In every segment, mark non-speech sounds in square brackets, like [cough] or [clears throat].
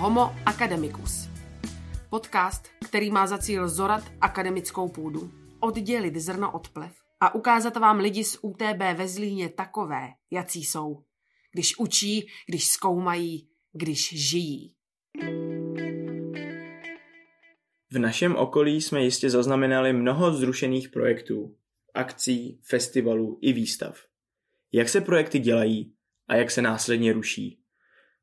Homo Academicus. Podcast, který má za cíl zorat akademickou půdu, oddělit zrno od plev a ukázat vám lidi z UTB ve Zlíně takové, jací jsou. Když učí, když zkoumají, když žijí. V našem okolí jsme jistě zaznamenali mnoho zrušených projektů, akcí, festivalů i výstav. Jak se projekty dělají a jak se následně ruší?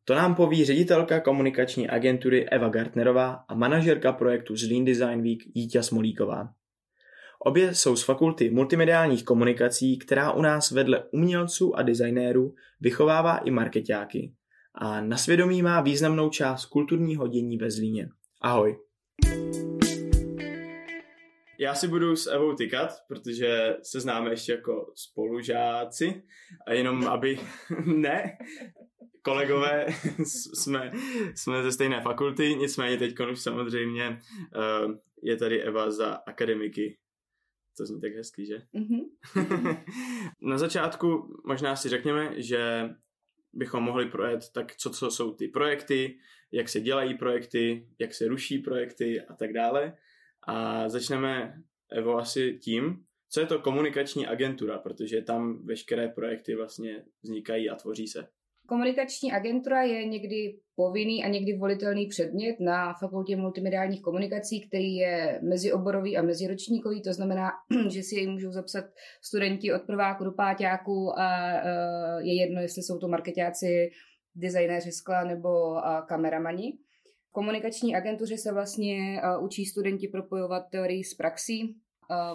To nám poví ředitelka komunikační agentury Eva Gartnerová a manažerka projektu z Lean Design Week Jítě Smolíková. Obě jsou z fakulty multimediálních komunikací, která u nás vedle umělců a designérů vychovává i marketáky. A na svědomí má významnou část kulturního dění ve Zlíně. Ahoj. Já si budu s Evou tykat, protože se známe ještě jako spolužáci. A jenom aby... [laughs] ne, kolegové jsme, jsme ze stejné fakulty, nicméně teď už samozřejmě uh, je tady Eva za akademiky. To zní tak hezký, že? Mm-hmm. [laughs] Na začátku možná si řekněme, že bychom mohli projet tak, co, co jsou ty projekty, jak se dělají projekty, jak se ruší projekty a tak dále. A začneme, Evo, asi tím, co je to komunikační agentura, protože tam veškeré projekty vlastně vznikají a tvoří se. Komunikační agentura je někdy povinný a někdy volitelný předmět na fakultě multimediálních komunikací, který je mezioborový a meziročníkový, to znamená, [clears throat] že si jej můžou zapsat studenti od prváku do páťáku a je jedno, jestli jsou to marketáci, designéři skla nebo kameramani. V komunikační agentuře se vlastně učí studenti propojovat teorii s praxí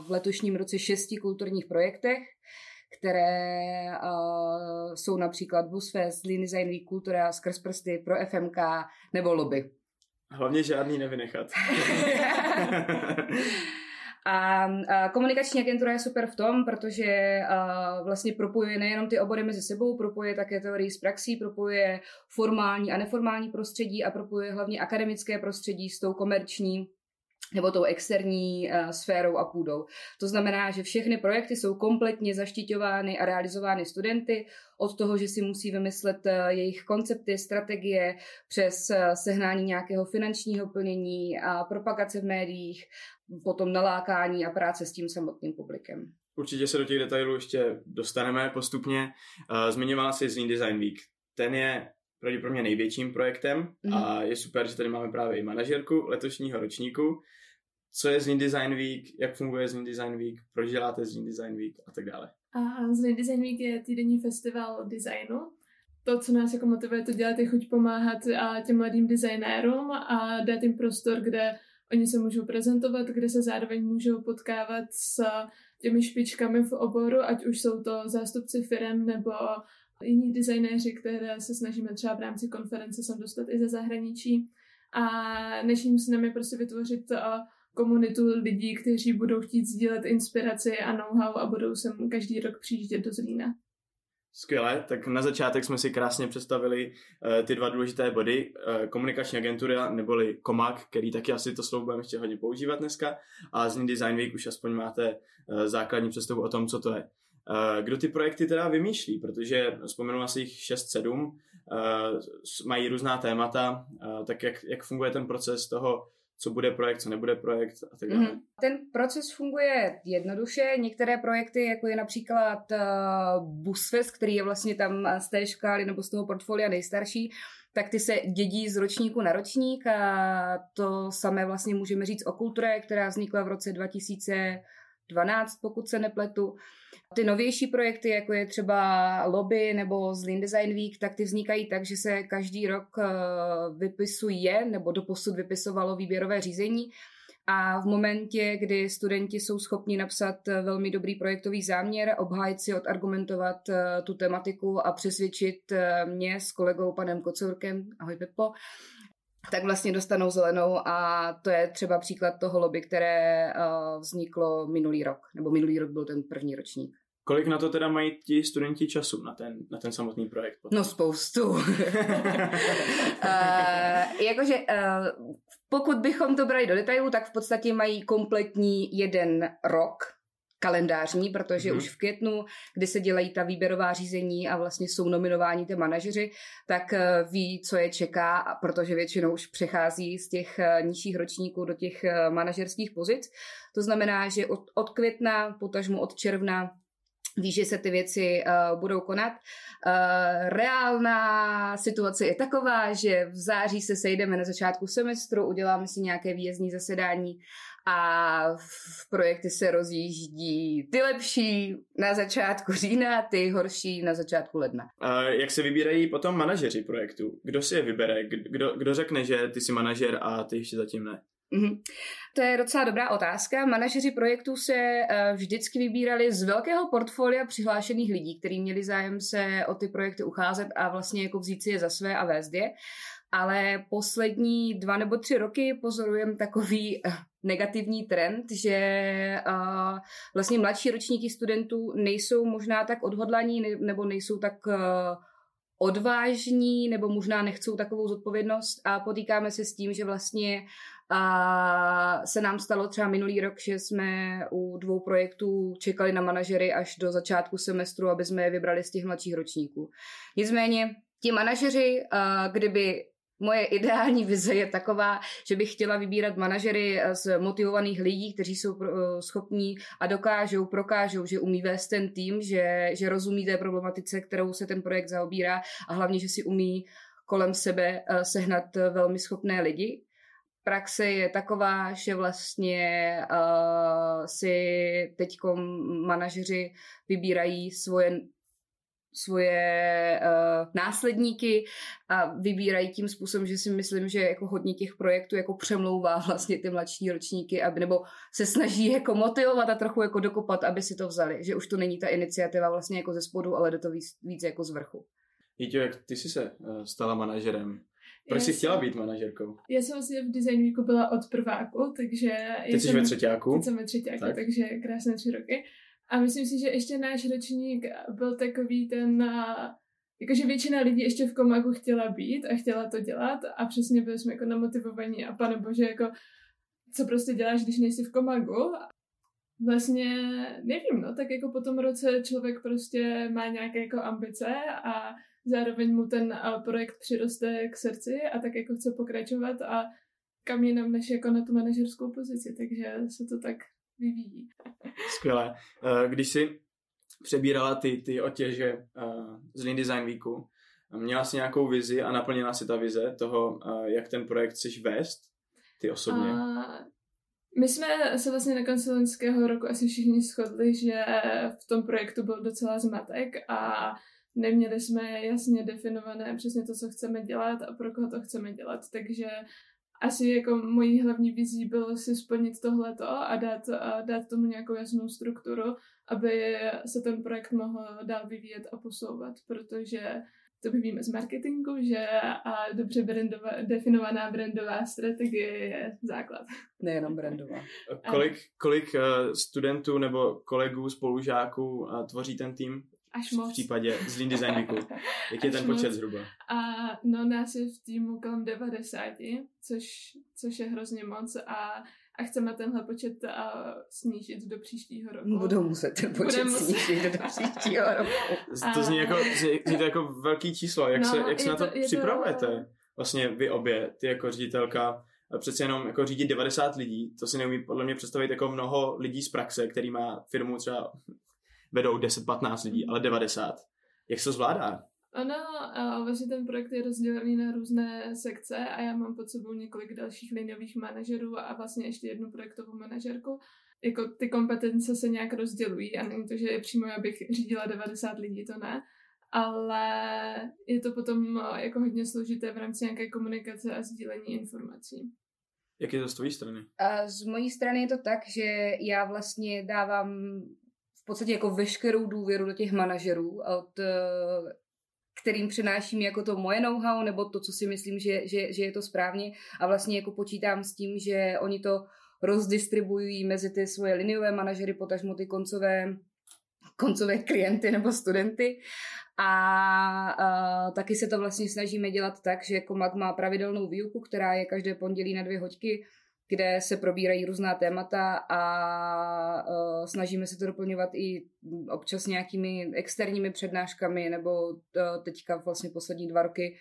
v letošním roce šesti kulturních projektech které uh, jsou například Busfest, Lean Design Week, Kultura, Skrz prsty, pro FMK nebo Lobby. Hlavně žádný nevynechat. [laughs] A, a komunikační agentura je super v tom, protože a, vlastně propojuje nejenom ty obory mezi sebou, propojuje také teorii z praxí, propojuje formální a neformální prostředí a propojuje hlavně akademické prostředí s tou komerční nebo tou externí uh, sférou a půdou. To znamená, že všechny projekty jsou kompletně zaštiťovány a realizovány studenty od toho, že si musí vymyslet uh, jejich koncepty, strategie, přes uh, sehnání nějakého finančního plnění a propagace v médiích, potom nalákání a práce s tím samotným publikem. Určitě se do těch detailů ještě dostaneme postupně. Zmiňovala si Zlín Design Week. Ten je pravděpodobně největším projektem mm. a mhm. je super, že tady máme právě i manažerku letošního ročníku co je Zlín Design Week, jak funguje Zlín Design Week, proč děláte Zlín Design Week a tak dále. A Zlín Design Week je týdenní festival designu. To, co nás jako motivuje to dělat, je chuť pomáhat a těm mladým designérům a dát jim prostor, kde oni se můžou prezentovat, kde se zároveň můžou potkávat s těmi špičkami v oboru, ať už jsou to zástupci firm nebo jiní designéři, které se snažíme třeba v rámci konference sem dostat i ze zahraničí. A naším snem je prostě vytvořit komunitu lidí, kteří budou chtít sdílet inspiraci a know-how a budou sem každý rok přijíždět do Zlína. Skvěle, tak na začátek jsme si krásně představili uh, ty dva důležité body. Uh, komunikační agentura, neboli Komak, který taky asi to slovo budeme ještě hodně používat dneska. A z Design Week už aspoň máte uh, základní představu o tom, co to je. Uh, kdo ty projekty teda vymýšlí? Protože vzpomenula si jich 6-7, uh, mají různá témata, uh, tak jak, jak funguje ten proces toho co bude projekt, co nebude projekt a tak dále. Mm-hmm. Ten proces funguje jednoduše. Některé projekty, jako je například uh, Busfest, který je vlastně tam z té škály nebo z toho portfolia nejstarší, tak ty se dědí z ročníku na ročník a to samé vlastně můžeme říct o kultuře, která vznikla v roce 2012, pokud se nepletu. Ty novější projekty, jako je třeba Lobby nebo z Lean Design Week, tak ty vznikají tak, že se každý rok eh, vypisuje nebo doposud vypisovalo výběrové řízení a v momentě, kdy studenti jsou schopni napsat eh, velmi dobrý projektový záměr, obhájit si, odargumentovat eh, tu tematiku a přesvědčit mě s kolegou panem Kocourkem, ahoj Pepo, tak vlastně dostanou zelenou a to je třeba příklad toho lobby, které vzniklo minulý rok, nebo minulý rok byl ten první ročník. Kolik na to teda mají ti studenti času na ten, na ten samotný projekt? Potom? No spoustu. uh, [laughs] [laughs] jakože uh, pokud bychom to brali do detailu, tak v podstatě mají kompletní jeden rok kalendářní, protože hmm. už v květnu, kdy se dělají ta výběrová řízení a vlastně jsou nominováni ty manažeři, tak eh, ví, co je čeká, protože většinou už přechází z těch eh, nižších ročníků do těch eh, manažerských pozic. To znamená, že od, od května, potažmu od června ví, že se ty věci uh, budou konat. Uh, reálná situace je taková, že v září se sejdeme na začátku semestru, uděláme si nějaké výjezdní zasedání a v projekty se rozjíždí ty lepší na začátku [laughs] října, ty horší na začátku ledna. A jak se vybírají potom manažeři projektu? Kdo si je vybere? Kdo, kdo řekne, že ty jsi manažer a ty ještě zatím ne? Mm-hmm. To je docela dobrá otázka. Manažeři projektů se uh, vždycky vybírali z velkého portfolia přihlášených lidí, kteří měli zájem se o ty projekty ucházet a vlastně jako vzít si je za své a vést je. Ale poslední dva nebo tři roky pozorujeme takový uh, negativní trend, že uh, vlastně mladší ročníky studentů nejsou možná tak odhodlaní nebo nejsou tak uh, odvážní nebo možná nechcou takovou zodpovědnost a potýkáme se s tím, že vlastně a se nám stalo třeba minulý rok, že jsme u dvou projektů čekali na manažery až do začátku semestru, aby jsme je vybrali z těch mladších ročníků. Nicméně ti manažeři, kdyby Moje ideální vize je taková, že bych chtěla vybírat manažery z motivovaných lidí, kteří jsou schopní a dokážou, prokážou, že umí vést ten tým, že, že rozumí té problematice, kterou se ten projekt zaobírá a hlavně, že si umí kolem sebe sehnat velmi schopné lidi. Praxe je taková, že vlastně uh, si teď manažeři vybírají svoje svoje uh, následníky a vybírají tím způsobem, že si myslím, že jako hodně těch projektů jako přemlouvá [laughs] vlastně ty mladší ročníky, aby, nebo se snaží jako motivovat a trochu jako dokopat, aby si to vzali, že už to není ta iniciativa vlastně jako ze spodu, ale jde to víc, víc jako z vrchu. Jíťo, jak ty jsi se uh, stala manažerem? Proč jsi chtěla být manažerkou? Já jsem vlastně v Design Weeku byla od prváku, takže... Teď jsi ve třetíku? Teď jsem ve třetíku, tak. takže krásné tři roky. A myslím si, že ještě náš ročník byl takový ten... Jakože většina lidí ještě v komagu chtěla být a chtěla to dělat a přesně byli jsme jako namotivovaní a pane bože, jako co prostě děláš, když nejsi v komagu. Vlastně nevím, no, tak jako po tom roce člověk prostě má nějaké jako ambice a zároveň mu ten projekt přiroste k srdci a tak jako chce pokračovat a kam jinam než jako na tu manažerskou pozici, takže se to tak vyvíjí. Skvělé. Eh, když jsi přebírala ty, ty otěže eh, z Lean Design Weeku, měla jsi nějakou vizi a naplnila si ta vize toho, eh, jak ten projekt chceš vést, ty osobně? A my jsme se vlastně na konci loňského roku asi všichni shodli, že v tom projektu byl docela zmatek a neměli jsme jasně definované přesně to, co chceme dělat a pro koho to chceme dělat, takže asi jako mojí hlavní vizí bylo si splnit tohleto a dát, a dát tomu nějakou jasnou strukturu, aby se ten projekt mohl dál vyvíjet a posouvat, protože to by víme z marketingu, že a dobře brandova, definovaná brandová strategie je základ. Nejenom brandová. Kolik, kolik uh, studentů nebo kolegů, spolužáků uh, tvoří ten tým? Až moc. V případě z Lean Design Weeku. [laughs] Jaký je ten počet moc. zhruba? A no nás je v týmu kolem 90, což, což je hrozně moc a a chceme tenhle počet uh, snížit do příštího roku. Budou muset ten počet muset. snížit do příštího [laughs] roku. to zní jako, zní to jako velký číslo. Jak no, se, jak se na to, to připravujete? To... Vlastně vy obě, ty jako ředitelka, přece jenom jako řídit 90 lidí, to si neumí podle mě představit jako mnoho lidí z praxe, který má firmu třeba vedou 10-15 lidí, ale 90. Jak se to zvládá? Ano, a vlastně ten projekt je rozdělený na různé sekce a já mám pod sebou několik dalších liniových manažerů a vlastně ještě jednu projektovou manažerku. Jako ty kompetence se nějak rozdělují a není to, že je přímo, abych řídila 90 lidí, to ne. Ale je to potom jako hodně složité v rámci nějaké komunikace a sdílení informací. Jak je to z tvojí strany? A z mojí strany je to tak, že já vlastně dávám v podstatě jako veškerou důvěru do těch manažerů, od, eh, kterým přináším jako to moje know-how, nebo to, co si myslím, že, že, že je to správně a vlastně jako počítám s tím, že oni to rozdistribuují mezi ty svoje liniové manažery, potažmo ty koncové, koncové klienty nebo studenty. A, a taky se to vlastně snažíme dělat tak, že jako MAG má pravidelnou výuku, která je každé pondělí na dvě hoďky, kde se probírají různá témata a uh, snažíme se to doplňovat i občas nějakými externími přednáškami, nebo uh, teďka vlastně poslední dva roky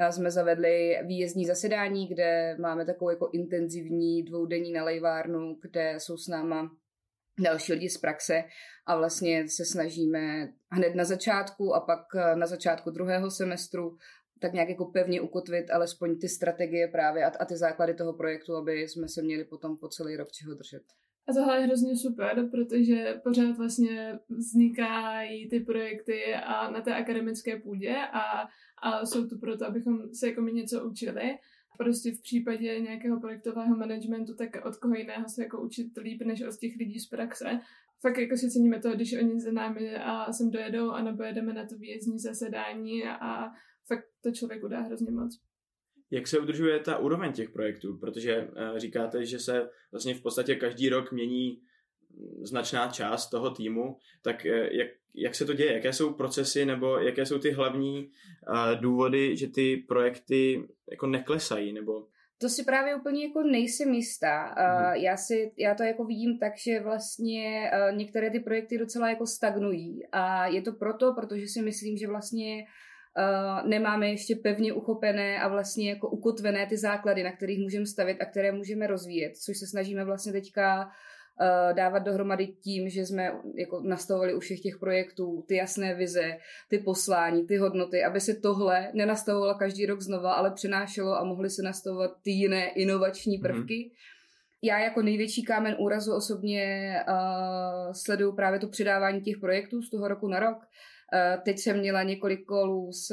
uh, jsme zavedli výjezdní zasedání, kde máme takovou jako intenzivní dvoudenní nalejvárnu, kde jsou s náma další lidi z praxe a vlastně se snažíme hned na začátku a pak na začátku druhého semestru tak nějak jako pevně ukotvit alespoň ty strategie právě a, a ty základy toho projektu, aby jsme se měli potom po celý rok čeho držet. A tohle je hrozně super, protože pořád vlastně vznikají ty projekty a na té akademické půdě a, a jsou tu proto, abychom se jako my něco učili. Prostě v případě nějakého projektového managementu, tak od koho jiného se jako učit líp, než od těch lidí z praxe. Fakt jako si ceníme to, když oni za námi a sem dojedou a nebo jedeme na to výjezdní zasedání a fakt to člověku dá hrozně moc. Jak se udržuje ta úroveň těch projektů? Protože uh, říkáte, že se vlastně v podstatě každý rok mění značná část toho týmu, tak uh, jak, jak se to děje? Jaké jsou procesy nebo jaké jsou ty hlavní uh, důvody, že ty projekty jako neklesají? Nebo to si právě úplně jako nejsem jistá. Mm-hmm. Já, si, já to jako vidím tak, že vlastně některé ty projekty docela jako stagnují a je to proto, protože si myslím, že vlastně uh, nemáme ještě pevně uchopené a vlastně jako ukotvené ty základy, na kterých můžeme stavit a které můžeme rozvíjet, což se snažíme vlastně teďka uh, dávat dohromady tím, že jsme jako nastavovali u všech těch projektů ty jasné vize, ty poslání, ty hodnoty, aby se tohle nenastavovalo každý rok znova, ale přenášelo a mohly se nastavovat ty jiné inovační mhm. prvky. Mm-hmm. Já jako největší kámen úrazu osobně uh, sleduju právě to předávání těch projektů z toho roku na rok. Eh, teď jsem měla několik kolů s,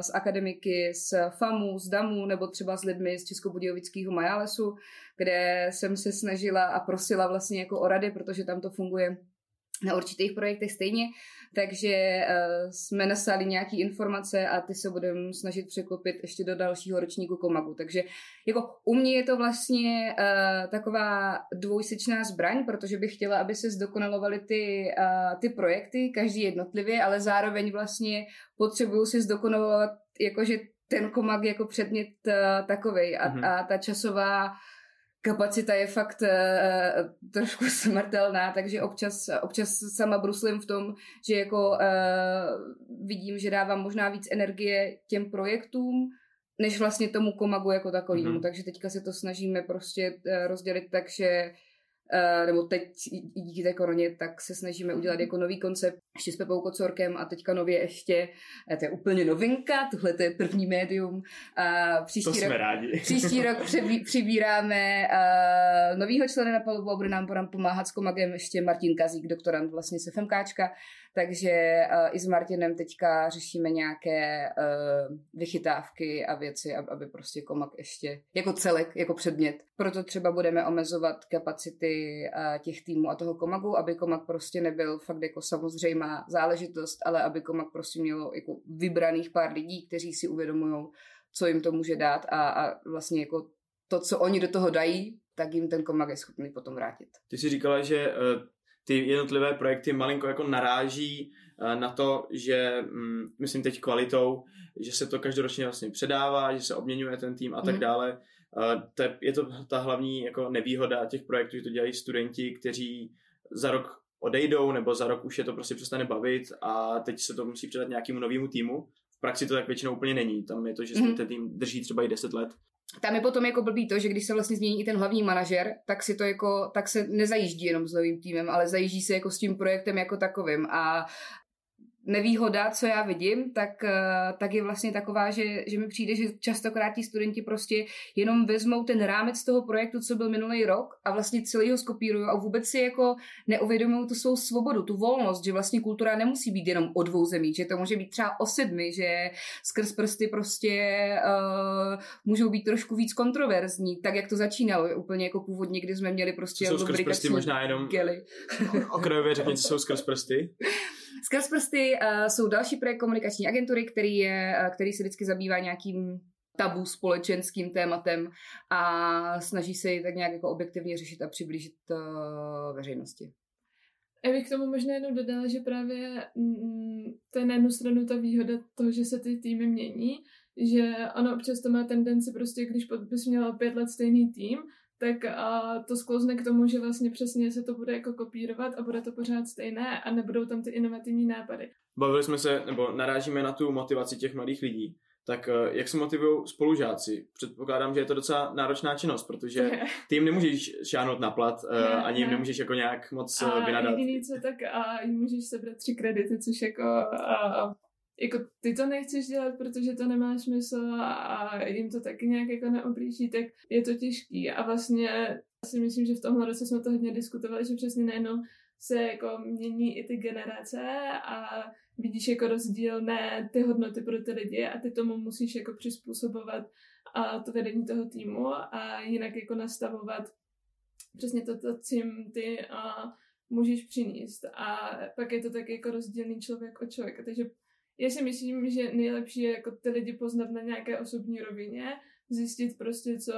s akademiky, z FAMu, z DAMu, nebo třeba s lidmi z Českobudějovického Majalesu, kde jsem se snažila a prosila vlastně jako o rady, protože tam to funguje na určitých projektech stejně, takže uh, jsme nasali nějaké informace a ty se budeme snažit překlopit ještě do dalšího ročníku Komagu. Takže jako u mě je to vlastně uh, taková dvojsečná zbraň, protože bych chtěla, aby se zdokonalovaly ty, uh, ty projekty, každý jednotlivě, ale zároveň vlastně potřebuju si zdokonalovat jakože ten komag jako předmět uh, takovej a, mm-hmm. a ta časová kapacita je fakt uh, trošku [laughs] smrtelná, takže občas, občas sama bruslím v tom, že jako uh, vidím, že dávám možná víc energie těm projektům, než vlastně tomu komagu jako takovému. Mm-hmm. Takže teďka se to snažíme prostě uh, rozdělit tak, že nebo teď díky té koroně, tak se snažíme udělat jako nový koncept ještě s Pepou Kocorkem a teďka nově ještě, uh, to je úplně novinka, tohle to je první médium. Uh, příští to jsme rok, rádi. [laughs] Příští rok přibíráme uh, novýho člena na palubu a bude nám pomáhat s komagem ještě Martin Kazík, doktorant vlastně se FMKčka, takže uh, i s Martinem teďka řešíme nějaké uh, vychytávky a věci, aby, aby prostě komak ještě jako celek, jako předmět. Proto třeba budeme omezovat kapacity uh, těch týmů a toho komagu, aby komak prostě nebyl fakt jako samozřejmá záležitost, ale aby komak prostě mělo jako vybraných pár lidí, kteří si uvědomují, co jim to může dát a, a vlastně jako to, co oni do toho dají, tak jim ten komak je schopný potom vrátit. Ty jsi říkala, že ty jednotlivé projekty malinko jako naráží eh, na to, že mm, myslím teď kvalitou, že se to každoročně vlastně předává, že se obměňuje ten tým a tak mm. dále. To je, je to ta hlavní jako nevýhoda těch projektů, že to dělají studenti, kteří za rok odejdou, nebo za rok už je to prostě přestane bavit a teď se to musí předat nějakému novému týmu. V praxi to tak většinou úplně není. Tam je to, že mm. ten tým drží třeba i 10 let tam je potom jako blbý to, že když se vlastně změní i ten hlavní manažer, tak si to jako, tak se nezajíždí jenom s novým týmem, ale zajíždí se jako s tím projektem jako takovým a nevýhoda, co já vidím, tak, eh, tak je vlastně taková, že, že mi přijde, že častokrát ti studenti prostě jenom vezmou ten rámec toho projektu, co byl minulý rok a vlastně celý ho skopírují a vůbec si jako neuvědomují tu svou svobodu, tu volnost, že vlastně kultura nemusí být jenom o dvou zemí, že to může být třeba o sedmi, že skrz prsty prostě uh, můžou být trošku víc kontroverzní, tak jak to začínalo úplně jako původně, kdy jsme měli prostě jsou skrz prsty možná jenom gely. okrajově řekněte, co jsou skrz prsty. [laughs] Skrz prsty uh, jsou další projekt komunikační agentury, který, je, uh, který se vždycky zabývá nějakým tabu společenským tématem a snaží se ji tak nějak jako objektivně řešit a přiblížit uh, veřejnosti. Já bych k tomu možná jenom dodala, že právě mm, to je na jednu stranu ta výhoda toho, že se ty týmy mění, že ono občas to má tendenci prostě, když bys měla pět let stejný tým, tak a to sklouzne k tomu, že vlastně přesně se to bude jako kopírovat a bude to pořád stejné a nebudou tam ty inovativní nápady. Bavili jsme se, nebo narážíme na tu motivaci těch mladých lidí. Tak eh, jak se motivují spolužáci? Předpokládám, že je to docela náročná činnost, protože [laughs] ty jim nemůžeš šáhnout na plat, ne, eh, ani jim nemůžeš jako nějak moc a vynadat. jediný co, tak a jim můžeš sebrat tři kredity, což jako a, jako ty to nechceš dělat, protože to nemá smysl a jim to taky nějak jako neoblíží, tak je to těžký. A vlastně si myslím, že v tomhle roce jsme to hodně diskutovali, že přesně nejenom se jako mění i ty generace a vidíš jako rozdílné ty hodnoty pro ty lidi a ty tomu musíš jako přizpůsobovat a to vedení toho týmu a jinak jako nastavovat přesně to, to čím ty a můžeš přinést. A pak je to tak jako rozdílný člověk od člověka. Takže já si myslím, že nejlepší je jako ty lidi poznat na nějaké osobní rovině, zjistit prostě, co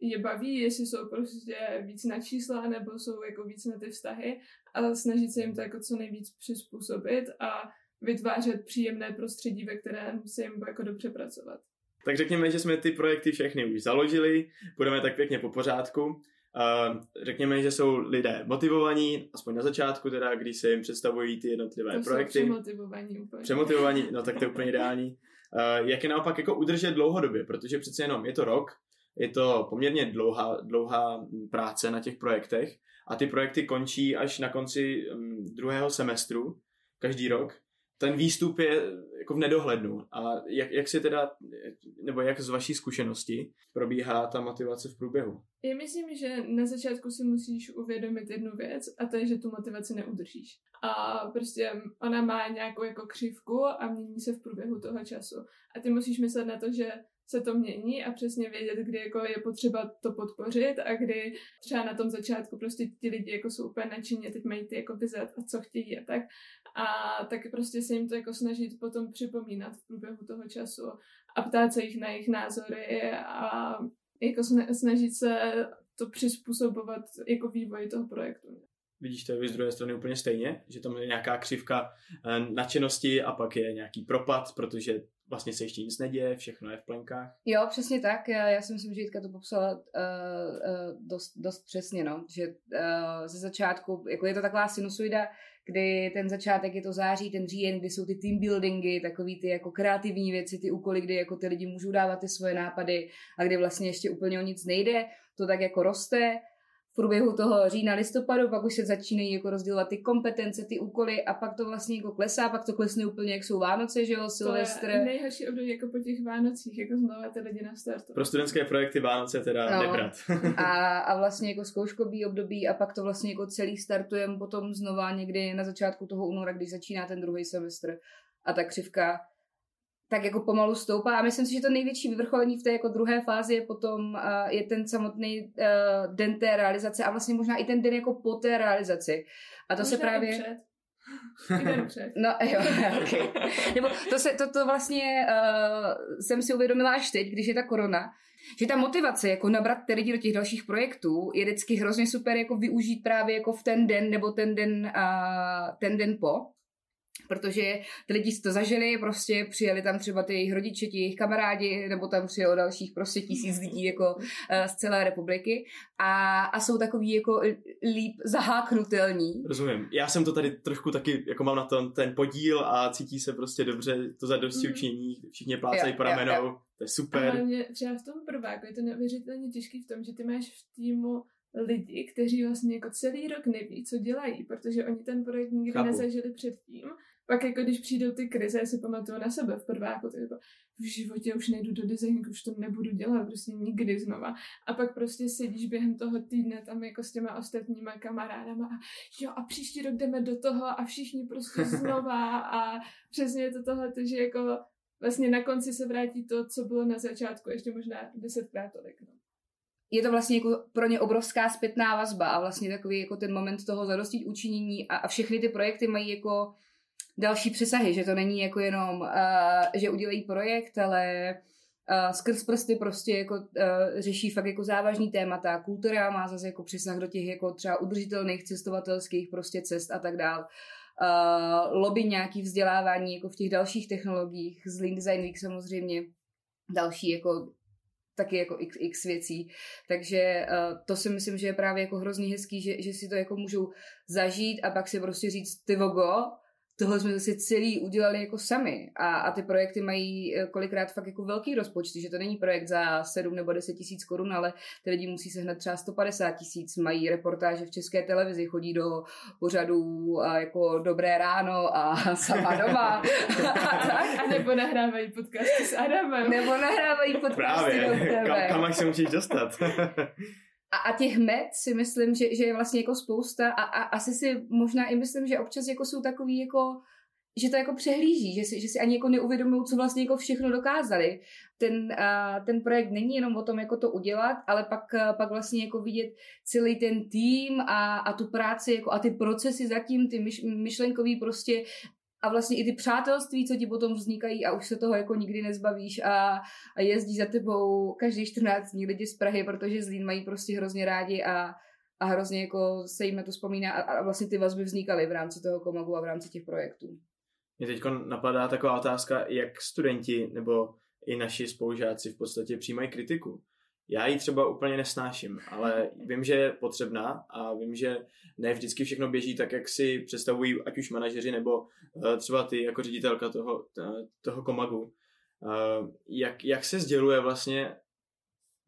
je baví, jestli jsou prostě víc na čísla, nebo jsou jako víc na ty vztahy a snažit se jim to jako co nejvíc přizpůsobit a vytvářet příjemné prostředí, ve kterém se jim jako dobře pracovat. Tak řekněme, že jsme ty projekty všechny už založili, budeme tak pěkně po pořádku. Řekněme, že jsou lidé motivovaní, aspoň na začátku, teda, když se jim představují ty jednotlivé to projekty. Jsou přemotivovaní úplně. Přemotivovaní, [laughs] no tak to je úplně ideální. Jak je naopak jako udržet dlouhodobě, protože přece jenom je to rok, je to poměrně dlouhá, dlouhá práce na těch projektech a ty projekty končí až na konci um, druhého semestru každý rok ten výstup je jako v nedohlednu. A jak, jak si teda, nebo jak z vaší zkušenosti probíhá ta motivace v průběhu? Já myslím, že na začátku si musíš uvědomit jednu věc a to je, že tu motivaci neudržíš. A prostě ona má nějakou jako křivku a mění se v průběhu toho času. A ty musíš myslet na to, že se to mění a přesně vědět, kdy jako je potřeba to podpořit a kdy třeba na tom začátku prostě ti lidi jako jsou úplně nadšení teď mají ty jako vize a co chtějí a tak. A tak prostě se jim to jako snažit potom připomínat v průběhu toho času a ptát se jich na jejich názory a jako snažit se to přizpůsobovat jako vývoji toho projektu. Vidíš to vy z druhé strany úplně stejně, že tam je nějaká křivka eh, nadšenosti a pak je nějaký propad, protože vlastně se ještě nic neděje, všechno je v plenkách. Jo, přesně tak. Já, já si myslím, že Jitka to popsala uh, uh, dost, dost přesně, no. Že uh, ze začátku, jako je to taková sinusoida, kdy ten začátek je to září, ten říjen, kdy jsou ty team buildingy, takový ty jako kreativní věci, ty úkoly, kdy jako ty lidi můžou dávat ty svoje nápady a kdy vlastně ještě úplně o nic nejde, to tak jako roste průběhu toho října, listopadu, pak už se začínají jako rozdělovat ty kompetence, ty úkoly a pak to vlastně jako klesá, pak to klesne úplně, jak jsou Vánoce, že jo, Silvestr. To je nejhorší období jako po těch Vánocích, jako znovu ty lidi na startu. Pro studentské projekty Vánoce teda no. nebrat. a, [laughs] a vlastně jako zkouškový období a pak to vlastně jako celý startujeme potom znova někdy na začátku toho února, když začíná ten druhý semestr a ta křivka tak jako pomalu stoupá a myslím si, že to největší vyvrcholení v té jako druhé fázi je potom uh, je ten samotný uh, den té realizace a vlastně možná i ten den jako po té realizaci. A to možná se právě... Před. No jo, [laughs] okay. Nebo to, se, to, to vlastně uh, jsem si uvědomila až teď, když je ta korona, že ta motivace jako nabrat ty lidi do těch dalších projektů je vždycky hrozně super jako využít právě jako v ten den nebo ten den, uh, ten den po protože ty lidi si to zažili, prostě přijeli tam třeba ty jejich rodiče, ti jejich kamarádi, nebo tam přijelo dalších prostě tisíc lidí jako uh, z celé republiky a, a jsou takový jako líp zaháknutelní. Rozumím. Já jsem to tady trošku taky, jako mám na tom ten podíl a cítí se prostě dobře to za dosti mm. učinění, všichni plácají po ramenou, to je super. A mě třeba v tom prváku je to neuvěřitelně těžký v tom, že ty máš v týmu lidi, kteří vlastně jako celý rok neví, co dělají, protože oni ten projekt nikdy Chápu. nezažili předtím pak jako když přijdou ty krize, si pamatuju na sebe v prváku, jako v životě už nejdu do designu, už to nebudu dělat prostě nikdy znova. A pak prostě sedíš během toho týdne tam jako s těma ostatníma kamarádama a jo a příští rok jdeme do toho a všichni prostě [laughs] znova a přesně je to tohle, že jako vlastně na konci se vrátí to, co bylo na začátku, ještě možná desetkrát tolik. No je to vlastně jako pro ně obrovská zpětná vazba a vlastně takový jako ten moment toho zadostit učinění a, a všechny ty projekty mají jako další přesahy, že to není jako jenom, uh, že udělají projekt, ale uh, skrz prsty prostě jako uh, řeší fakt jako závažný témata. Kultura má zase jako přesah do těch jako třeba udržitelných cestovatelských prostě cest a tak dál. Uh, lobby nějaký vzdělávání jako v těch dalších technologiích, z Lean Design Week samozřejmě další jako taky jako x, x věcí. Takže uh, to si myslím, že je právě jako hrozně hezký, že, že si to jako můžou zažít a pak si prostě říct ty vogo, tohle jsme zase celý udělali jako sami a, a ty projekty mají eh, kolikrát fakt jako velký rozpočty, že to není projekt za 7 nebo 10 tisíc korun, ale ty lidi musí se hned třeba 150 tisíc, mají reportáže v české televizi, chodí do pořadů a jako Dobré ráno a [laughs] sama doma. a, [laughs] a nebo nahrávají podcasty s Adamem. Nebo nahrávají podcasty Právě, kam, kam až se můžeš dostat. [laughs] A, a těch met si myslím, že, že je vlastně jako spousta a, a asi si možná i myslím, že občas jako jsou takový jako že to jako přehlíží, že si, že si ani jako neuvědomují, co vlastně jako všechno dokázali. Ten, uh, ten projekt není jenom o tom, jako to udělat, ale pak, uh, pak vlastně jako vidět celý ten tým a, a tu práci jako a ty procesy zatím, ty myš, myšlenkový prostě a vlastně i ty přátelství, co ti potom vznikají a už se toho jako nikdy nezbavíš a, a jezdí za tebou každý 14 dní lidi z Prahy, protože Zlín mají prostě hrozně rádi a, a hrozně jako se jim na to vzpomíná a, a vlastně ty vazby vznikaly v rámci toho komagu a v rámci těch projektů. Mě teď napadá taková otázka, jak studenti nebo i naši spolužáci v podstatě přijímají kritiku já ji třeba úplně nesnáším, ale vím, že je potřebná a vím, že ne vždycky všechno běží tak, jak si představují ať už manažeři nebo uh, třeba ty jako ředitelka toho, toho komagu. Uh, jak, jak se sděluje vlastně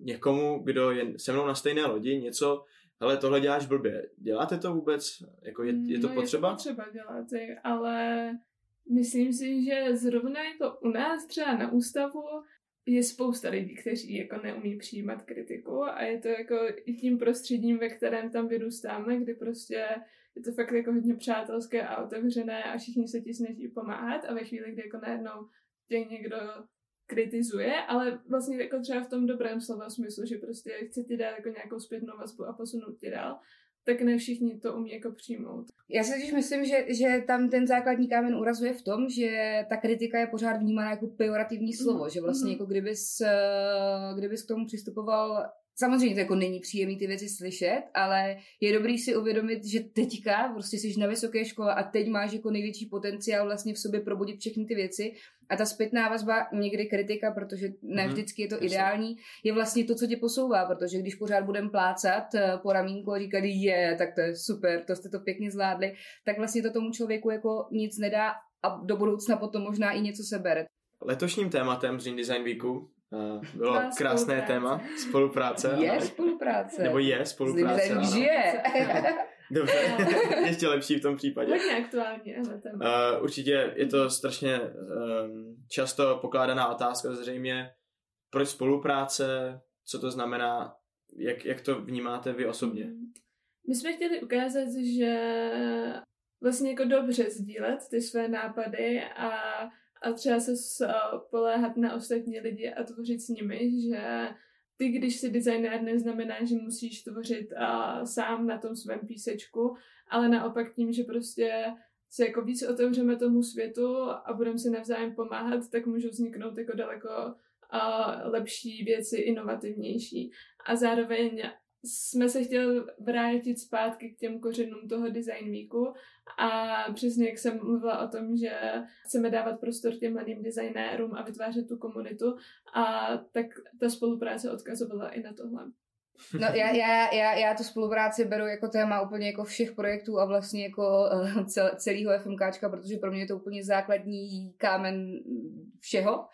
někomu, kdo je se mnou na stejné lodi, něco, ale tohle děláš blbě. Děláte to vůbec? Jako je, je to no, potřeba? Je to potřeba dělat, ale myslím si, že zrovna jako u nás třeba na ústavu je spousta lidí, kteří jako neumí přijímat kritiku a je to jako i tím prostředím, ve kterém tam vyrůstáme, kdy prostě je to fakt jako hodně přátelské a otevřené a všichni se ti snaží pomáhat a ve chvíli, kdy jako najednou tě někdo kritizuje, ale vlastně jako třeba v tom dobrém slova smyslu, že prostě chce ti dát jako nějakou zpětnou vazbu a posunout ti dál, tak ne všichni to umí jako přijmout. Já si totiž myslím, že, že tam ten základní kámen urazuje v tom, že ta kritika je pořád vnímána jako pejorativní slovo, mm. že vlastně mm. jako kdybys, eh, kdybys k tomu přistupoval Samozřejmě to jako není příjemný ty věci slyšet, ale je dobrý si uvědomit, že teďka prostě jsi na vysoké škole a teď máš jako největší potenciál vlastně v sobě probudit všechny ty věci a ta zpětná vazba, někdy kritika, protože ne mhm. vždycky je to ideální, je vlastně to, co tě posouvá, protože když pořád budem plácat eh, po ramínku a říkat, je, tak to je super, to jste to pěkně zvládli, tak vlastně to tomu člověku jako nic nedá a do budoucna potom možná i něco sebere. Letošním tématem z Design Weeku Uh, bylo Byla krásné spolupráce. téma, spolupráce. Je spolupráce. Nebo je spolupráce. Už je. [laughs] Dobře, [laughs] ještě lepší v tom případě. Hodně aktuální, ale uh, Určitě je to strašně um, často pokládaná otázka zřejmě, proč spolupráce, co to znamená, jak, jak to vnímáte vy osobně? Hmm. My jsme chtěli ukázat, že vlastně jako dobře sdílet ty své nápady a a třeba se poléhat na ostatní lidi a tvořit s nimi, že ty, když jsi designér, neznamená, že musíš tvořit uh, sám na tom svém písečku, ale naopak tím, že prostě se jako víc otevřeme tomu světu a budeme si navzájem pomáhat, tak můžou vzniknout jako daleko uh, lepší věci, inovativnější. A zároveň jsme se chtěli vrátit zpátky k těm kořenům toho design weeku a přesně jak jsem mluvila o tom, že chceme dávat prostor těm mladým designérům a vytvářet tu komunitu a tak ta spolupráce odkazovala i na tohle. No já, já, já, já tu spolupráci beru jako téma úplně jako všech projektů a vlastně jako eh, cel, celého FMKčka, protože pro mě je to úplně základní kámen všeho.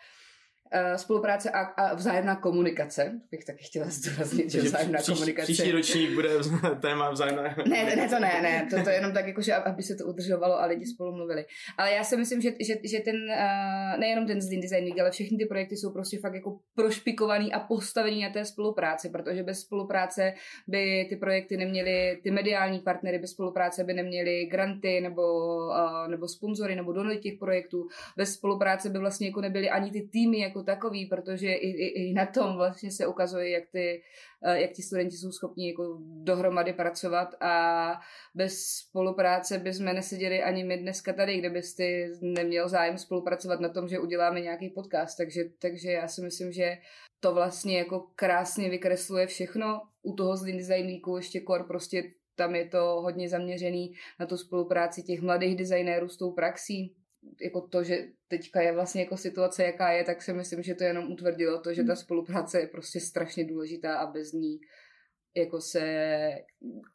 Uh, spolupráce a, a vzájemná komunikace. Bych taky chtěla zdůraznit, že vzájemná příš, komunikace. Příští ročník bude [laughs] téma vzájemná Ne, ne, to ne, ne. To, to je jenom tak, jako, že aby se to udržovalo a lidi spolu mluvili. Ale já si myslím, že, že, že ten, uh, nejenom ten Zlín Design ale všechny ty projekty jsou prostě fakt jako prošpikovaný a postavený na té spolupráci, protože bez spolupráce by ty projekty neměly, ty mediální partnery bez spolupráce by neměly granty nebo, uh, nebo sponzory nebo donory těch projektů. Bez spolupráce by vlastně jako nebyly ani ty týmy jako jako takový, protože i, i, i na tom vlastně se ukazuje, jak, ty, eh, jak ti studenti jsou schopni jako dohromady pracovat a bez spolupráce bychom neseděli ani my dneska tady, kde bys ty neměl zájem spolupracovat na tom, že uděláme nějaký podcast, takže, takže já si myslím, že to vlastně jako krásně vykresluje všechno. U toho z Design ještě kor prostě tam je to hodně zaměřený na tu spolupráci těch mladých designérů s tou praxí, jako to, že teďka je vlastně jako situace, jaká je, tak si myslím, že to jenom utvrdilo to, že ta spolupráce je prostě strašně důležitá a bez ní jako se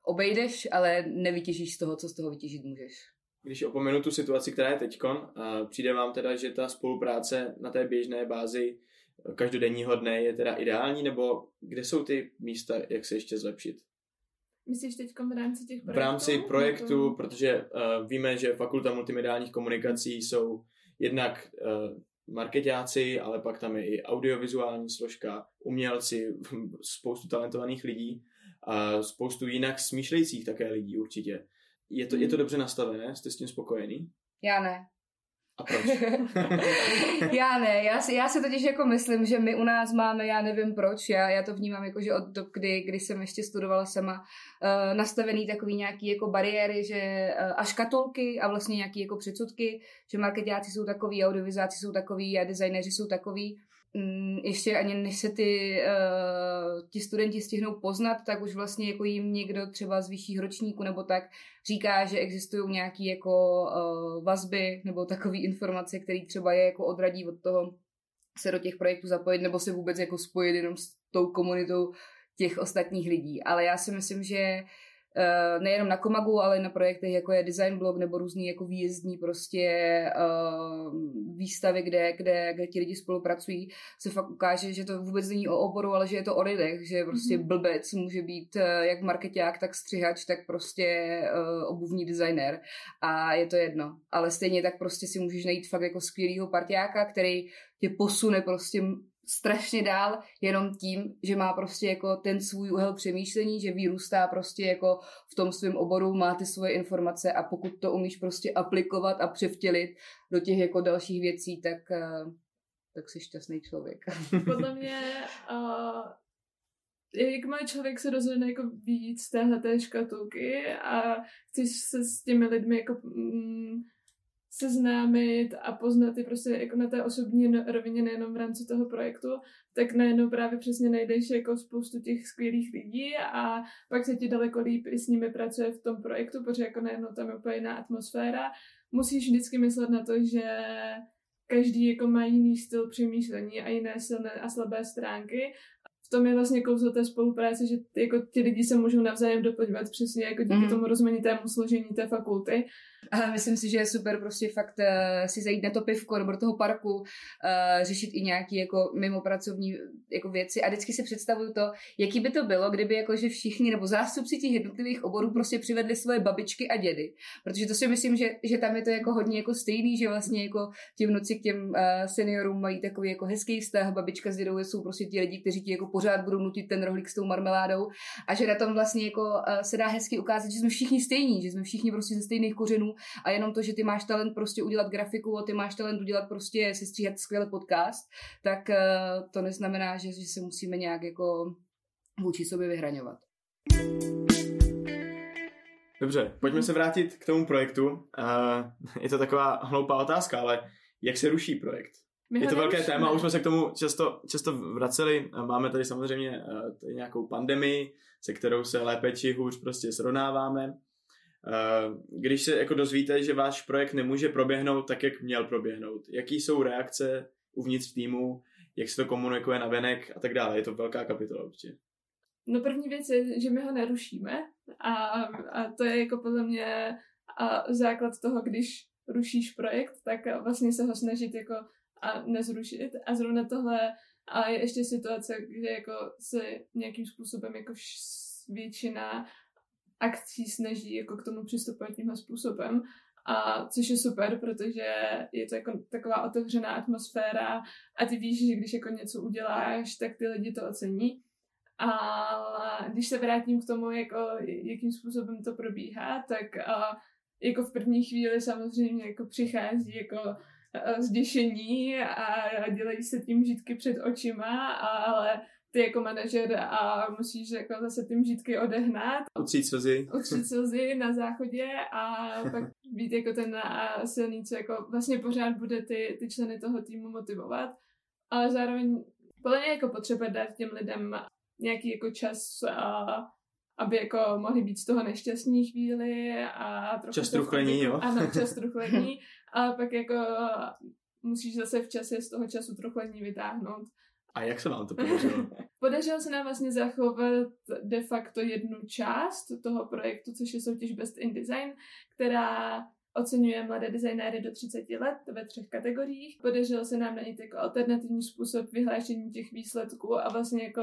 obejdeš, ale nevytěžíš z toho, co z toho vytěžit můžeš. Když opomenu tu situaci, která je teďkon, přijde vám teda, že ta spolupráce na té běžné bázi každodenního dne je teda ideální, nebo kde jsou ty místa, jak se ještě zlepšit? Myslíš teď v rámci těch projektů? V rámci projektu, nebo... protože uh, víme, že fakulta multimediálních komunikací jsou jednak uh, marketáci, ale pak tam je i audiovizuální složka, umělci, [laughs] spoustu talentovaných lidí a spoustu jinak smýšlejících také lidí určitě. Je to, je to hmm. dobře nastavené? Jste s tím spokojený? Já ne. A proč? [laughs] já ne, já si, já si totiž jako myslím, že my u nás máme, já nevím proč, já, já to vnímám jako, že od dob, kdy, kdy jsem ještě studovala sama, uh, nastavený takový nějaký jako bariéry, že uh, a škatulky a vlastně nějaký jako předsudky, že marketáci jsou takový, audiovizáci jsou takový a designéři jsou takový ještě ani než se ty, uh, ti studenti stihnou poznat, tak už vlastně jako jim někdo třeba z vyšších ročníků nebo tak říká, že existují nějaké jako uh, vazby nebo takové informace, které třeba je jako odradí od toho se do těch projektů zapojit nebo se vůbec jako spojit jenom s tou komunitou těch ostatních lidí. Ale já si myslím, že Eh, nejenom na Komagu, ale i na projektech, jako je Design Blog nebo různý jako výjezdní prostě uh, výstavy, kde, kde, kde ti lidi spolupracují, se fakt ukáže, že to vůbec není o oboru, ale že je to o lidech, že prostě mm-hmm. blbec může být uh, jak marketák, tak střihač, tak prostě uh, obuvní designer a je to jedno. Ale stejně tak prostě si můžeš najít fakt jako skvělýho partiáka, který tě posune prostě strašně dál jenom tím, že má prostě jako ten svůj úhel přemýšlení, že vyrůstá prostě jako v tom svém oboru, má ty svoje informace a pokud to umíš prostě aplikovat a převtělit do těch jako dalších věcí, tak, eh, tak jsi šťastný člověk. [laughs] Podle mě uh, jakmile člověk se rozhodne jako víc z téhle škatulky a chceš se s těmi lidmi jako mm, seznámit a poznat je prostě jako na té osobní rovině, nejenom v rámci toho projektu, tak najednou právě přesně najdeš jako spoustu těch skvělých lidí a pak se ti daleko líp i s nimi pracuje v tom projektu, protože jako najednou tam je úplně jiná atmosféra. Musíš vždycky myslet na to, že každý jako má jiný styl přemýšlení a jiné silné a slabé stránky tom je vlastně kouzlo té spolupráce, že ty, jako ti lidi se můžou navzájem doplňovat přesně jako díky mm. tomu rozmanitému složení té fakulty. A myslím si, že je super prostě fakt uh, si zajít na to pivko nebo do toho parku, uh, řešit i nějaké jako mimo pracovní jako věci a vždycky si představuju to, jaký by to bylo, kdyby jako, že všichni nebo zástupci těch jednotlivých oborů prostě přivedli svoje babičky a dědy. Protože to si myslím, že, že tam je to jako hodně jako stejný, že vlastně jako ti vnuci k těm uh, seniorům mají takový jako hezký vztah, babička s dědou jsou prostě ti lidi, kteří ti jako pořád budou nutit ten rohlík s tou marmeládou a že na tom vlastně jako uh, se dá hezky ukázat, že jsme všichni stejní, že jsme všichni prostě ze stejných kořenů a jenom to, že ty máš talent prostě udělat grafiku a ty máš talent udělat prostě sestříhat skvělý podcast, tak uh, to neznamená, že, že se musíme nějak jako vůči sobě vyhraňovat. Dobře, pojďme se vrátit k tomu projektu. Uh, je to taková hloupá otázka, ale jak se ruší projekt? je to velké téma, už jsme se k tomu často, často vraceli. Máme tady samozřejmě uh, tady nějakou pandemii, se kterou se lépe či hůř prostě srovnáváme. Když se jako dozvíte, že váš projekt nemůže proběhnout tak, jak měl proběhnout, jaký jsou reakce uvnitř týmu, jak se to komunikuje na venek a tak dále. Je to velká kapitola určitě. No první věc je, že my ho nerušíme a, a to je jako podle mě a základ toho, když rušíš projekt, tak vlastně se ho snažit jako a nezrušit. A zrovna tohle a je ještě situace, kde jako se nějakým způsobem jako většina akcí snaží jako k tomu přistupovat tímhle způsobem. A což je super, protože je to jako taková otevřená atmosféra a ty víš, že když jako něco uděláš, tak ty lidi to ocení. Ale když se vrátím k tomu, jako, jakým způsobem to probíhá, tak a, jako v první chvíli samozřejmě jako přichází jako zděšení a dělají se tím žítky před očima, ale ty jako manažer a musíš jako zase ty žítky odehnat. Utřít slzy. Utřít slzy na záchodě a pak být jako ten silný, co jako vlastně pořád bude ty, ty členy toho týmu motivovat. Ale zároveň podle mě jako potřeba dát těm lidem nějaký jako čas a, aby jako mohli být z toho nešťastní chvíli a trochu Čas truchlení, jako- jo? Ano, čas [laughs] truchlení. a pak jako musíš zase v čase z toho času truchlení vytáhnout. A jak se vám to podařilo? [laughs] Podařilo se nám vlastně zachovat de facto jednu část toho projektu, což je soutěž Best in Design, která oceňuje mladé designéry do 30 let ve třech kategoriích. Podařilo se nám najít jako alternativní způsob vyhlášení těch výsledků a vlastně jako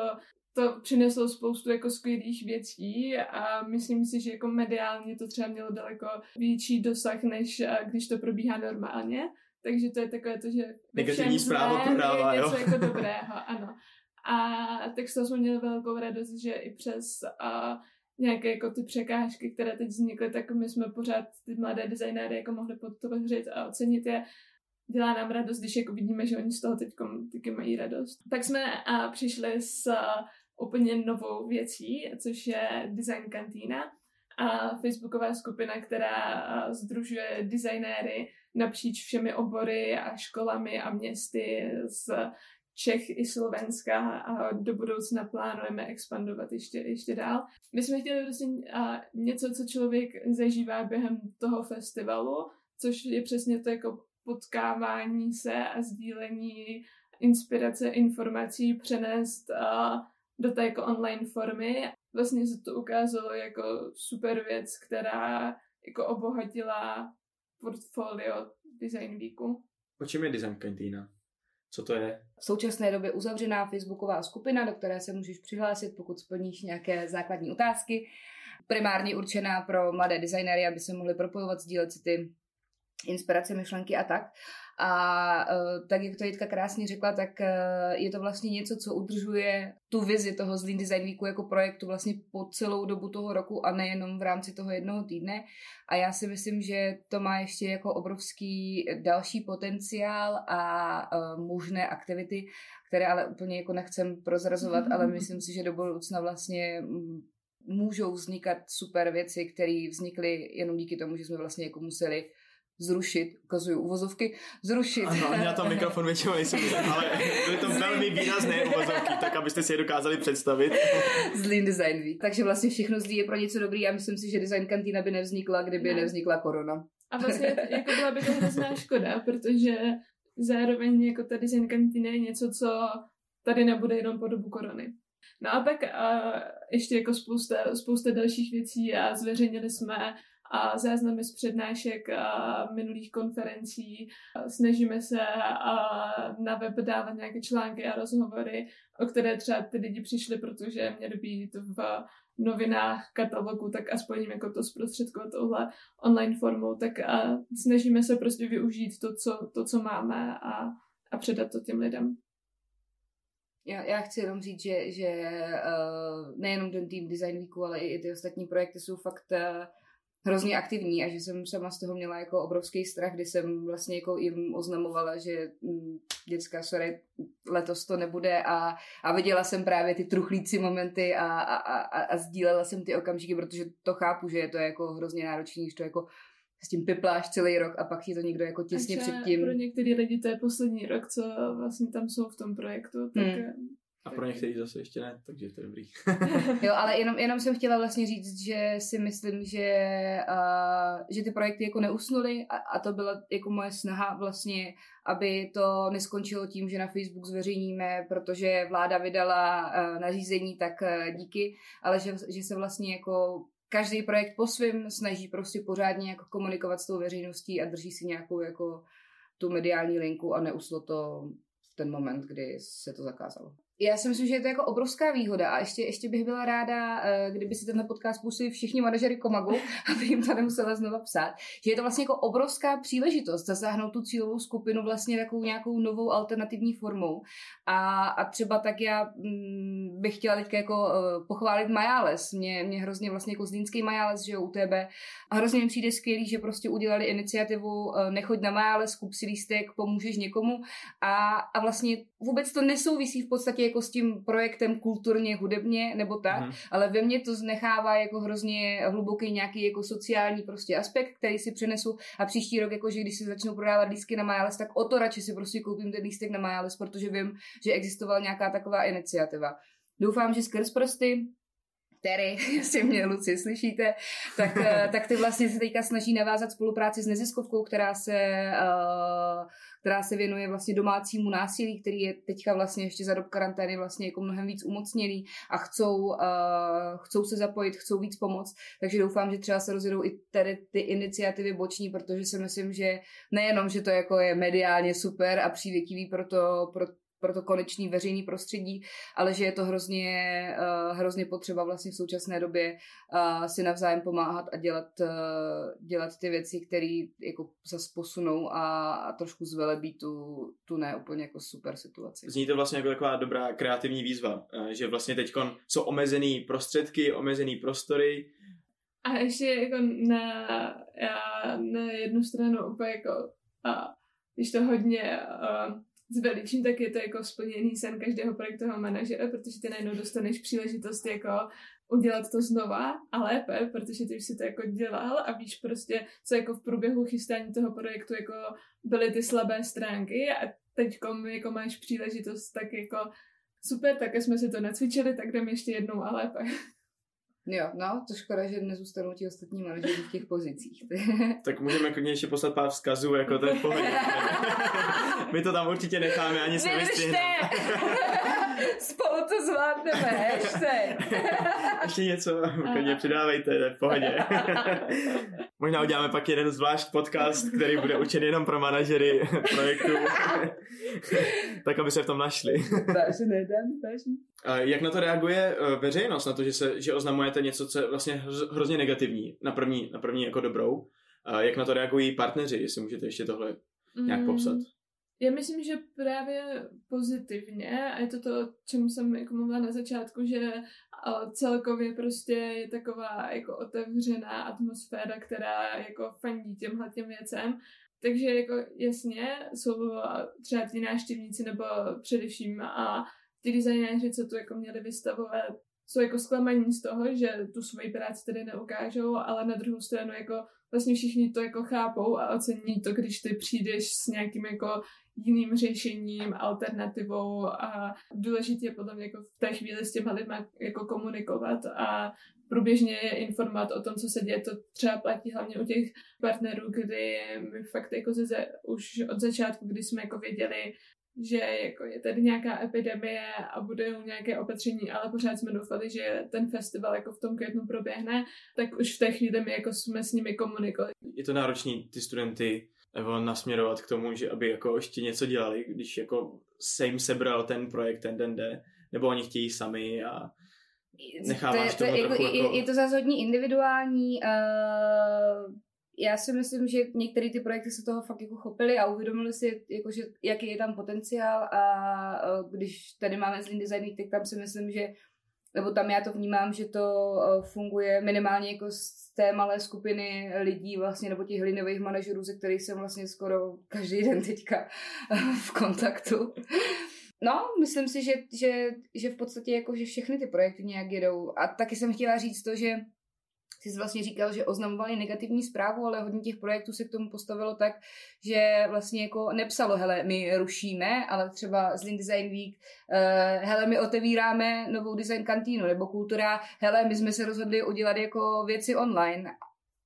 to přineslo spoustu jako skvělých věcí a myslím si, že jako mediálně to třeba mělo daleko větší dosah, než a, když to probíhá normálně. Takže to je takové to, že Negativní zpráva prodává, je jo? něco jako [laughs] dobrého, ano. A tak z toho jsme měli velkou radost, že i přes a, nějaké jako ty překážky, které teď vznikly, tak my jsme pořád ty mladé designéry jako mohli podpořit a ocenit je. Dělá nám radost, když jako vidíme, že oni z toho teď taky mají radost. Tak jsme a, přišli s a, úplně novou věcí, což je Design Kantína a facebooková skupina, která a, združuje designéry napříč všemi obory a školami a městy z Čech i Slovenska a do budoucna plánujeme expandovat ještě, ještě dál. My jsme chtěli prostě něco, co člověk zažívá během toho festivalu, což je přesně to jako potkávání se a sdílení inspirace, informací přenést do té jako online formy. Vlastně se to ukázalo jako super věc, která jako obohatila portfolio Design Weeku. O čem je Design Cantina? Co to je? V současné době uzavřená facebooková skupina, do které se můžeš přihlásit, pokud splníš nějaké základní otázky. Primárně určená pro mladé designéry, aby se mohli propojovat, sdílet si ty inspirace, myšlenky a tak. A uh, tak, jak to Jitka krásně řekla, tak uh, je to vlastně něco, co udržuje tu vizi toho Zlín Design Weeku jako projektu vlastně po celou dobu toho roku a nejenom v rámci toho jednoho týdne. A já si myslím, že to má ještě jako obrovský další potenciál a uh, možné aktivity, které ale úplně jako nechcem prozrazovat, ale myslím si, že do budoucna vlastně můžou vznikat super věci, které vznikly jenom díky tomu, že jsme vlastně jako museli zrušit, ukazuju uvozovky, zrušit. Ano, na tom [laughs] mikrofon většinou nejsem ale byly to velmi výrazné uvozovky, tak abyste si je dokázali představit. Zlý Design Week. Takže vlastně všechno zlý je pro něco dobrý a myslím si, že Design Kantina by nevznikla, kdyby ne. nevznikla korona. A vlastně [laughs] jako byla by to hrozná škoda, protože zároveň jako ta Design Kantina je něco, co tady nebude jenom po dobu korony. No a pak a ještě jako spousta, spousta dalších věcí a zveřejnili jsme a záznamy z přednášek a minulých konferencí. Snažíme se na web dávat nějaké články a rozhovory, o které třeba ty lidi přišli, protože měly být v novinách, katalogu, tak aspoň jako to zprostředkovat touhle online formou, tak a snažíme se prostě využít to, co, to, co máme a, a předat to těm lidem. Já, já chci jenom říct, že, že uh, nejenom ten tým Design Weeku, ale i ty ostatní projekty jsou fakt uh, hrozně aktivní a že jsem sama z toho měla jako obrovský strach, kdy jsem vlastně jako jim oznamovala, že mm, dětská sorry, letos to nebude a, a viděla jsem právě ty truchlící momenty a, a, a, a sdílela jsem ty okamžiky, protože to chápu, že je to jako hrozně náročný, když to jako s tím pipláš celý rok a pak ti to někdo jako těsně předtím. pro některý lidi to je poslední rok, co vlastně tam jsou v tom projektu, tak hmm. A pro některý zase ještě ne, takže to je dobrý. [laughs] jo, ale jenom, jenom jsem chtěla vlastně říct, že si myslím, že, uh, že ty projekty jako neusnuly a, a to byla jako moje snaha vlastně, aby to neskončilo tím, že na Facebook zveřejníme, protože vláda vydala uh, nařízení, tak uh, díky, ale že, že se vlastně jako každý projekt po svém snaží prostě pořádně jako komunikovat s tou veřejností a drží si nějakou jako tu mediální linku a neuslo to v ten moment, kdy se to zakázalo. Já si myslím, že je to jako obrovská výhoda a ještě, ještě bych byla ráda, kdyby si tenhle podcast pustili všichni manažery Komagu, [laughs] aby jim to nemusela znova psát, že je to vlastně jako obrovská příležitost zasáhnout tu cílovou skupinu vlastně takovou nějakou novou alternativní formou. A, a třeba tak já mm, bych chtěla teď jako uh, pochválit Majales. Mě, mě hrozně vlastně jako zlínský Majales, že jo, UTB. A hrozně mi přijde skvělý, že prostě udělali iniciativu uh, Nechoď na Majales, kup si lístek, pomůžeš někomu. A, a vlastně vůbec to nesouvisí v podstatě jako s tím projektem kulturně, hudebně nebo tak, hmm. ale ve mně to znechává jako hrozně hluboký nějaký jako sociální prostě aspekt, který si přenesu a příští rok, jako že když si začnou prodávat lístky na Majales, tak o to radši si prostě koupím ten lístek na Majales, protože vím, že existovala nějaká taková iniciativa. Doufám, že skrz prsty Terry, [laughs] jestli mě Luci slyšíte, tak, [laughs] eh, tak ty vlastně se teďka snaží navázat spolupráci s neziskovkou, která se, uh, která se věnuje vlastně domácímu násilí, který je teďka vlastně ještě za dob karantény vlastně jako mnohem víc umocněný a chcou, uh, chcou se zapojit, chcou víc pomoct, takže doufám, že třeba se rozjedou i tady ty iniciativy boční, protože si myslím, že nejenom, že to jako je mediálně super a přívětivý pro to, pro pro to konečný veřejný prostředí, ale že je to hrozně, uh, hrozně potřeba vlastně v současné době uh, si navzájem pomáhat a dělat, uh, dělat ty věci, které jako zase posunou a, a trošku zvelebí tu, tu ne úplně jako super situaci. Zní to vlastně jako taková dobrá kreativní výzva, že vlastně teď jsou omezený prostředky, omezený prostory. A ještě jako na, já na jednu stranu úplně jako a když to hodně uh, zveličím, tak je to jako splněný sen každého projektového manažera, protože ty najednou dostaneš příležitost jako udělat to znova a lépe, protože ty už si to jako dělal a víš prostě, co jako v průběhu chystání toho projektu jako byly ty slabé stránky a teď jako máš příležitost, tak jako super, tak jsme si to nacvičili, tak jdeme ještě jednou a lépe. Jo, no, to škoda, že nezůstanou ti ostatní manažeři v těch pozicích. [laughs] tak můžeme klidně ještě poslat pár vzkazů, jako to je pohodě. [laughs] My to tam určitě necháme, ani se nevystřihneme. Spolu to zvládneme, ještě. [laughs] ještě něco, klidně přidávejte, v pohodě. [laughs] Možná uděláme pak jeden zvlášť podcast, který bude učen jenom pro manažery projektu. [laughs] tak, aby se v tom našli. Vážené dámy. Jak na to reaguje eh, veřejnost, na to, že, se, že oznamujete něco, co je vlastně hrozně negativní, na první, na první jako dobrou? Jak na to reagují partneři, jestli můžete ještě tohle nějak popsat? Já myslím, že právě pozitivně a je to to, čemu jsem jako mluvila na začátku, že celkově prostě je taková jako otevřená atmosféra, která jako fandí těmhle těm věcem. Takže jako jasně jsou třeba ti návštěvníci nebo především a ty designéři, co tu jako měli vystavovat, jsou jako zklamaní z toho, že tu svoji práci tady neukážou, ale na druhou stranu jako vlastně všichni to jako chápou a ocení to, když ty přijdeš s nějakým jako jiným řešením, alternativou a důležitě je potom jako v té chvíli s těma lidmi jako komunikovat a průběžně je informovat o tom, co se děje. To třeba platí hlavně u těch partnerů, kdy my fakt jako ze, už od začátku, kdy jsme jako věděli, že jako je tady nějaká epidemie a budou nějaké opatření, ale pořád jsme doufali, že ten festival jako v tom květnu proběhne, tak už v té chvíli my jako jsme s nimi komunikovali. Je to náročný ty studenty Evo nasměrovat k tomu, že aby jako ještě něco dělali, když jako se jim sebral ten projekt ten den jde, nebo oni chtějí sami a necháváš to, to, to jako, jako... Je, je to zase hodně individuální. Uh, já si myslím, že některé ty projekty se toho fakt jako chopili a uvědomili si, jako, že, jaký je tam potenciál a uh, když tady máme zlý design tak tam si myslím, že nebo tam já to vnímám, že to uh, funguje minimálně jako z té malé skupiny lidí vlastně, nebo těch hlinových manažerů, se kterých jsem vlastně skoro každý den teďka v kontaktu. No, myslím si, že, že, že v podstatě jako, že všechny ty projekty nějak jedou. A taky jsem chtěla říct to, že ty jsi vlastně říkal, že oznamovali negativní zprávu, ale hodně těch projektů se k tomu postavilo tak, že vlastně jako nepsalo, hele, my rušíme, ale třeba z Lean Design Week, uh, hele, my otevíráme novou design kantýnu, nebo kultura, hele, my jsme se rozhodli udělat jako věci online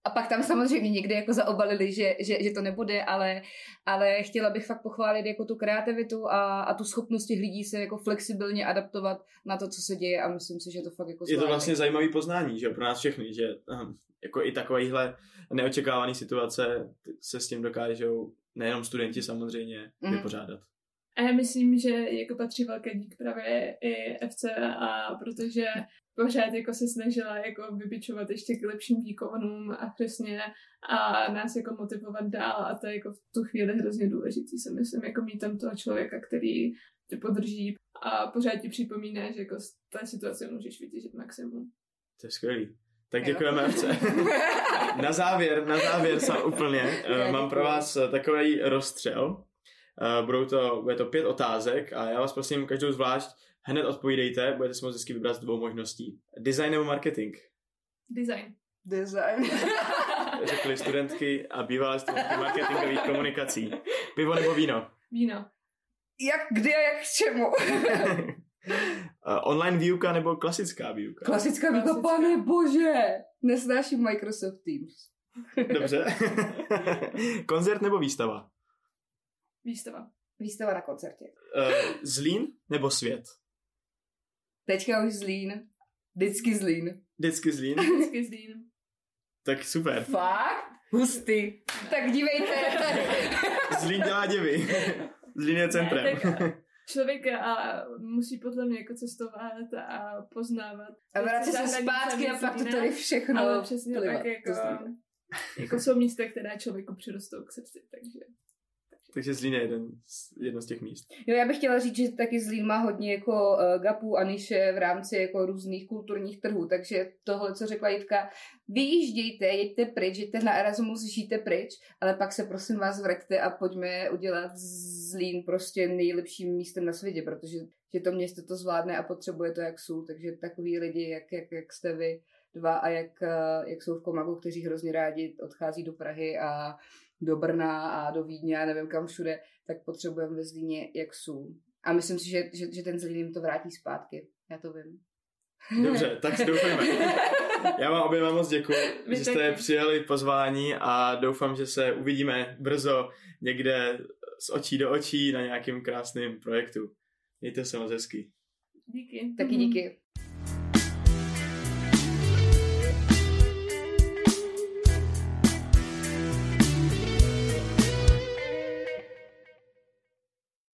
a pak tam samozřejmě někdy jako zaobalili, že, že, že to nebude, ale, ale chtěla bych fakt pochválit jako tu kreativitu a, a tu schopnost těch lidí se jako flexibilně adaptovat na to, co se děje a myslím si, že to fakt jako Je to vlastně zajímavý poznání, že pro nás všechny, že aha, jako i takovýhle neočekávaný situace se s tím dokážou nejenom studenti samozřejmě mm. vypořádat. A já myslím, že jako patří velký dík právě i FC a protože pořád jako se snažila jako vybičovat ještě k lepším výkonům a přesně a nás jako motivovat dál a to je jako v tu chvíli hrozně důležitý, si myslím, jako mít tam toho člověka, který tě podrží a pořád ti připomíná, že jako z té situace můžeš vytěžit maximum. To je skvělý. Tak děkujeme, FC. [laughs] na závěr, na závěr jsem úplně, uh, mám pro vás takový rozstřel. Uh, budou to, bude to pět otázek a já vás prosím každou zvlášť Hned odpovídejte, budete si moct vždycky vybrat z dvou možností. Design nebo marketing? Design. Design. [laughs] Řekli studentky a bývalé studentky marketingových komunikací. Pivo nebo víno? Víno. Jak, kdy a jak k čemu? Uh, [laughs] online výuka nebo klasická výuka? Klasická výuka, Klasická. pane bože! Nesnáším Microsoft Teams. Dobře. [laughs] Koncert nebo výstava? Výstava. Výstava na koncertě. Uh, Zlín nebo svět? Teďka už Zlín. Vždycky Zlín. Vždycky Zlín? [laughs] Vždycky Zlín. Tak super. Fakt? Hustý. Tak dívejte. Zlín dělá divy. Zlín je centrem. Ne, tak, člověk a musí podle mě jako cestovat a poznávat. A vrátí se zpátky a pak to tady všechno Ale přesně plivat tak, jako, jako jsou místa, která člověku přirostou k srdci, takže... Takže Zlín je jeden z, jedno z těch míst. Jo, já bych chtěla říct, že taky Zlín má hodně jako uh, gapů a niše v rámci jako různých kulturních trhů, takže tohle, co řekla Jitka, vyjíždějte, jeďte pryč, jeďte na Erasmus, žijte pryč, ale pak se prosím vás vraťte a pojďme udělat Zlín prostě nejlepším místem na světě, protože že to město to zvládne a potřebuje to jak sůl, takže takový lidi, jak, jak, jak jste vy dva a jak, uh, jak jsou v Komagu, kteří hrozně rádi odchází do Prahy a do Brna a do Vídně a nevím kam všude, tak potřebujeme ve Zlíně jak sůl. A myslím si, že, že, že ten Zlín jim to vrátí zpátky. Já to vím. [laughs] Dobře, tak si doufejme. Já vám oběma moc děkuji, My že jste taky. přijali pozvání a doufám, že se uvidíme brzo někde z očí do očí na nějakém krásném projektu. Mějte se moc hezky. Díky. Taky díky.